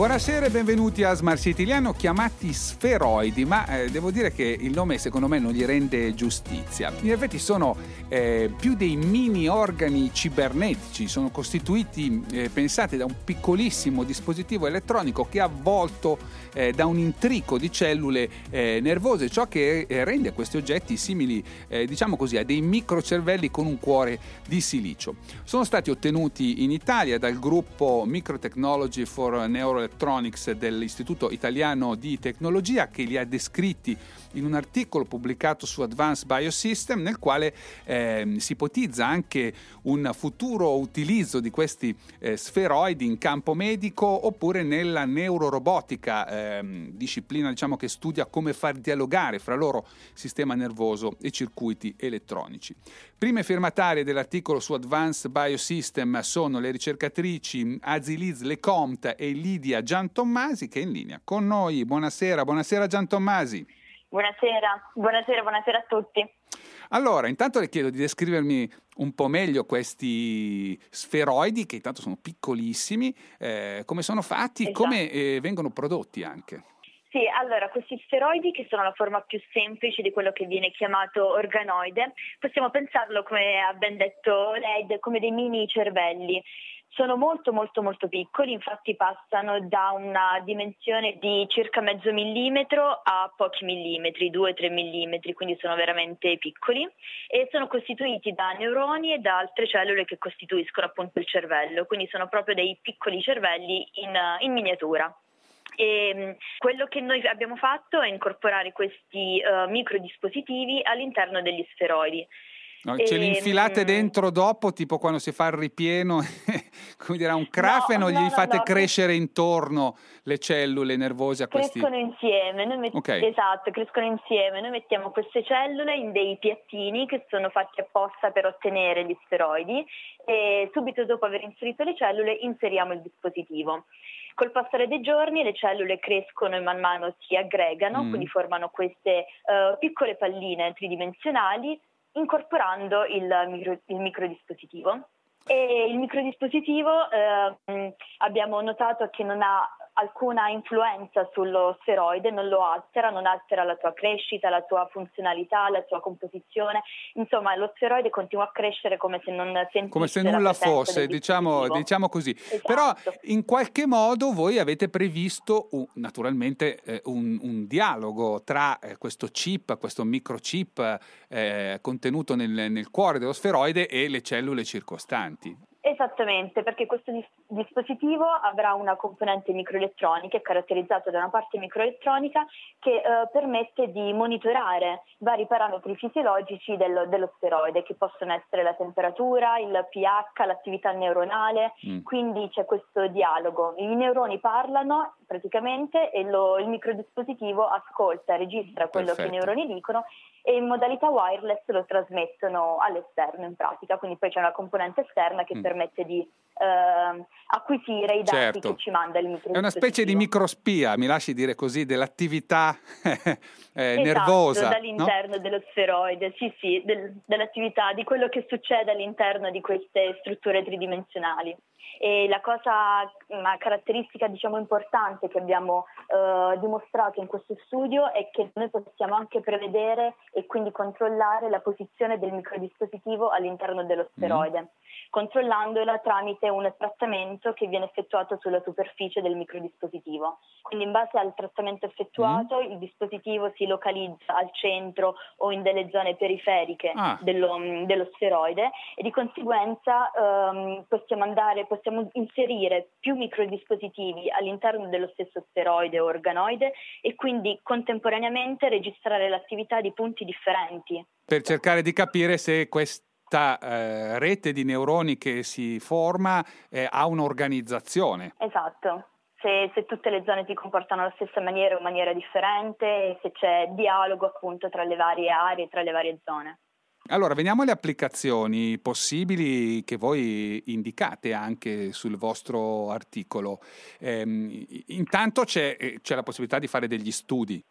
Buonasera e benvenuti a Smart City. Li hanno chiamati sferoidi, ma eh, devo dire che il nome secondo me non gli rende giustizia. In effetti sono eh, più dei mini organi cibernetici, sono costituiti, eh, pensate, da un piccolissimo dispositivo elettronico che è avvolto eh, da un intrico di cellule eh, nervose, ciò che eh, rende questi oggetti simili, diciamo così, a dei microcervelli con un cuore di silicio. Sono stati ottenuti in Italia dal gruppo Microtechnology for Neural Electronics dell'Istituto Italiano di Tecnologia che li ha descritti in un articolo pubblicato su Advanced Biosystem nel quale eh, si ipotizza anche un futuro utilizzo di questi eh, sferoidi in campo medico oppure nella neurorobotica, eh, disciplina diciamo, che studia come far dialogare fra loro sistema nervoso e circuiti elettronici. Prime firmatarie dell'articolo su Advanced Biosystem sono le ricercatrici Aziliz Lecomte e Lidia Giantommasi che è in linea con noi. Buonasera, buonasera Giantommasi. Buonasera, buonasera, buonasera a tutti. Allora, intanto le chiedo di descrivermi un po' meglio questi sferoidi, che intanto sono piccolissimi, eh, come sono fatti e esatto. come eh, vengono prodotti anche. Sì, allora questi sferoidi che sono la forma più semplice di quello che viene chiamato organoide, possiamo pensarlo come ha ben detto lei, come dei mini cervelli. Sono molto molto molto piccoli, infatti passano da una dimensione di circa mezzo millimetro a pochi millimetri, 2-3 millimetri, quindi sono veramente piccoli e sono costituiti da neuroni e da altre cellule che costituiscono appunto il cervello, quindi sono proprio dei piccoli cervelli in, in miniatura. E mm, quello che noi abbiamo fatto è incorporare questi uh, microdispositivi all'interno degli sferoidi. No, ce li infilate dentro dopo, tipo quando si fa il ripieno, come dire, un crafeno, no, no, gli fate crescere intorno le cellule nervose a questi... Crescono insieme, met... okay. esatto, crescono insieme. Noi mettiamo queste cellule in dei piattini che sono fatti apposta per ottenere gli steroidi e subito dopo aver inserito le cellule inseriamo il dispositivo. Col passare dei giorni le cellule crescono e man mano si aggregano, mm. quindi formano queste uh, piccole palline tridimensionali incorporando il, micro, il microdispositivo. E il microdispositivo eh, abbiamo notato che non ha alcuna influenza sullo steroide, non lo altera, non altera la tua crescita, la tua funzionalità, la tua composizione. Insomma, lo steroide continua a crescere come se non sentisse Come se nulla fosse, diciamo, diciamo, così. Esatto. Però in qualche modo voi avete previsto uh, naturalmente eh, un, un, dialogo tra eh, questo chip, questo microchip eh, contenuto nel, nel cuore dello sferoide e le cellule circostanti. Esattamente, perché questo dis- dispositivo avrà una componente microelettronica, è caratterizzata da una parte microelettronica che eh, permette di monitorare vari parametri fisiologici dello, dello, steroide, che possono essere la temperatura, il pH, l'attività neuronale, mm. quindi c'è questo dialogo. I neuroni parlano praticamente e lo, il microdispositivo ascolta, registra quello Perfetto. che i neuroni dicono e in modalità wireless lo trasmettono all'esterno in pratica, quindi poi c'è una componente esterna che mm. permette di eh, acquisire i dati certo. che ci manda il microdispositivo. È una specie di microspia, mi lasci dire così, dell'attività eh, esatto, nervosa. dall'interno no? dello sferoide, sì sì, del, dell'attività, di quello che succede all'interno di queste strutture tridimensionali. E la cosa, una caratteristica diciamo importante che abbiamo eh, dimostrato in questo studio è che noi possiamo anche prevedere e quindi controllare la posizione del microdispositivo all'interno dello mm. steroide. Mm controllandola tramite un trattamento che viene effettuato sulla superficie del microdispositivo. Quindi in base al trattamento effettuato mm. il dispositivo si localizza al centro o in delle zone periferiche ah. dello, dello, steroide e di conseguenza um, possiamo, andare, possiamo inserire più microdispositivi all'interno dello stesso steroide o organoide e quindi contemporaneamente registrare l'attività di punti differenti. Per cercare di capire se questo questa eh, rete di neuroni che si forma eh, ha un'organizzazione. Esatto. Se, se, tutte le zone si comportano alla stessa maniera o in maniera differente se c'è dialogo appunto tra le varie aree, tra le varie zone. Allora, veniamo alle applicazioni possibili che voi indicate anche sul vostro articolo. Eh, intanto c'è, c'è la possibilità di fare degli studi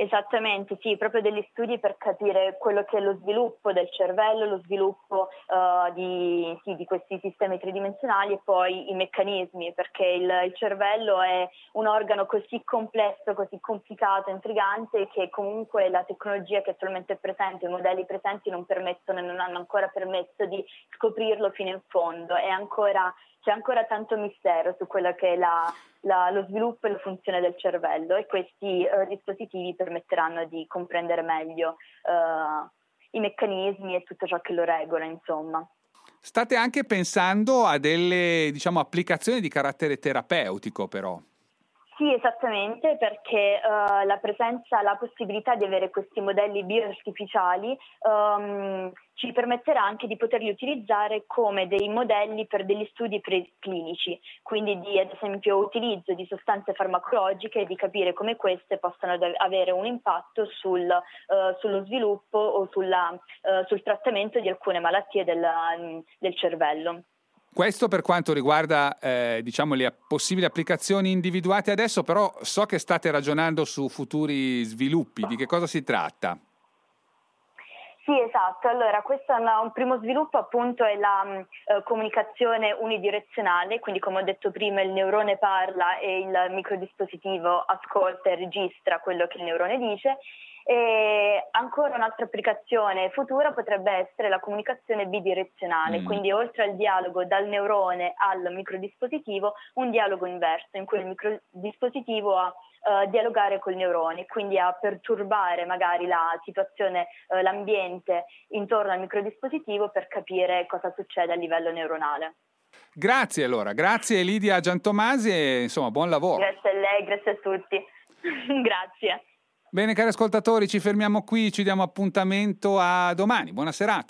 Esattamente, sì, proprio degli studi per capire quello che è lo sviluppo del cervello, lo sviluppo uh, di, sì, di, questi sistemi tridimensionali e poi i meccanismi, perché il, il, cervello è un organo così complesso, così complicato, intrigante, che comunque la tecnologia che attualmente è presente, i modelli presenti non permettono e non hanno ancora permesso di scoprirlo fino in fondo. Ancora, c'è ancora tanto mistero su quello che è la, la, lo sviluppo e la funzione del cervello e questi uh, dispositivi permetteranno di comprendere meglio uh, i meccanismi e tutto ciò che lo regola, insomma. State anche pensando a delle diciamo, applicazioni di carattere terapeutico, però. Sì, esattamente, perché uh, la presenza, la possibilità di avere questi modelli bioartificiali um, ci permetterà anche di poterli utilizzare come dei modelli per degli studi preclinici, quindi di ad esempio utilizzo di sostanze farmacologiche e di capire come queste possano avere un impatto sul, uh, sullo sviluppo o sulla, uh, sul trattamento di alcune malattie del, del cervello. Questo per quanto riguarda eh, diciamo, le possibili applicazioni individuate adesso, però so che state ragionando su futuri sviluppi, di che cosa si tratta? Sì, esatto. Allora, questo è un primo sviluppo appunto è la uh, comunicazione unidirezionale, quindi come ho detto prima il neurone parla e il microdispositivo ascolta e registra quello che il neurone dice e ancora un'altra applicazione futura potrebbe essere la comunicazione bidirezionale, mm. quindi oltre al dialogo dal neurone al microdispositivo, un dialogo inverso in cui il microdispositivo ha Uh, dialogare col neurone, quindi a perturbare magari la situazione, uh, l'ambiente intorno al microdispositivo per capire cosa succede a livello neuronale. Grazie allora, grazie Lidia Giantomasi e insomma buon lavoro. Grazie a lei, grazie a tutti. grazie. Bene cari ascoltatori, ci fermiamo qui, ci diamo appuntamento a domani. Buona serata.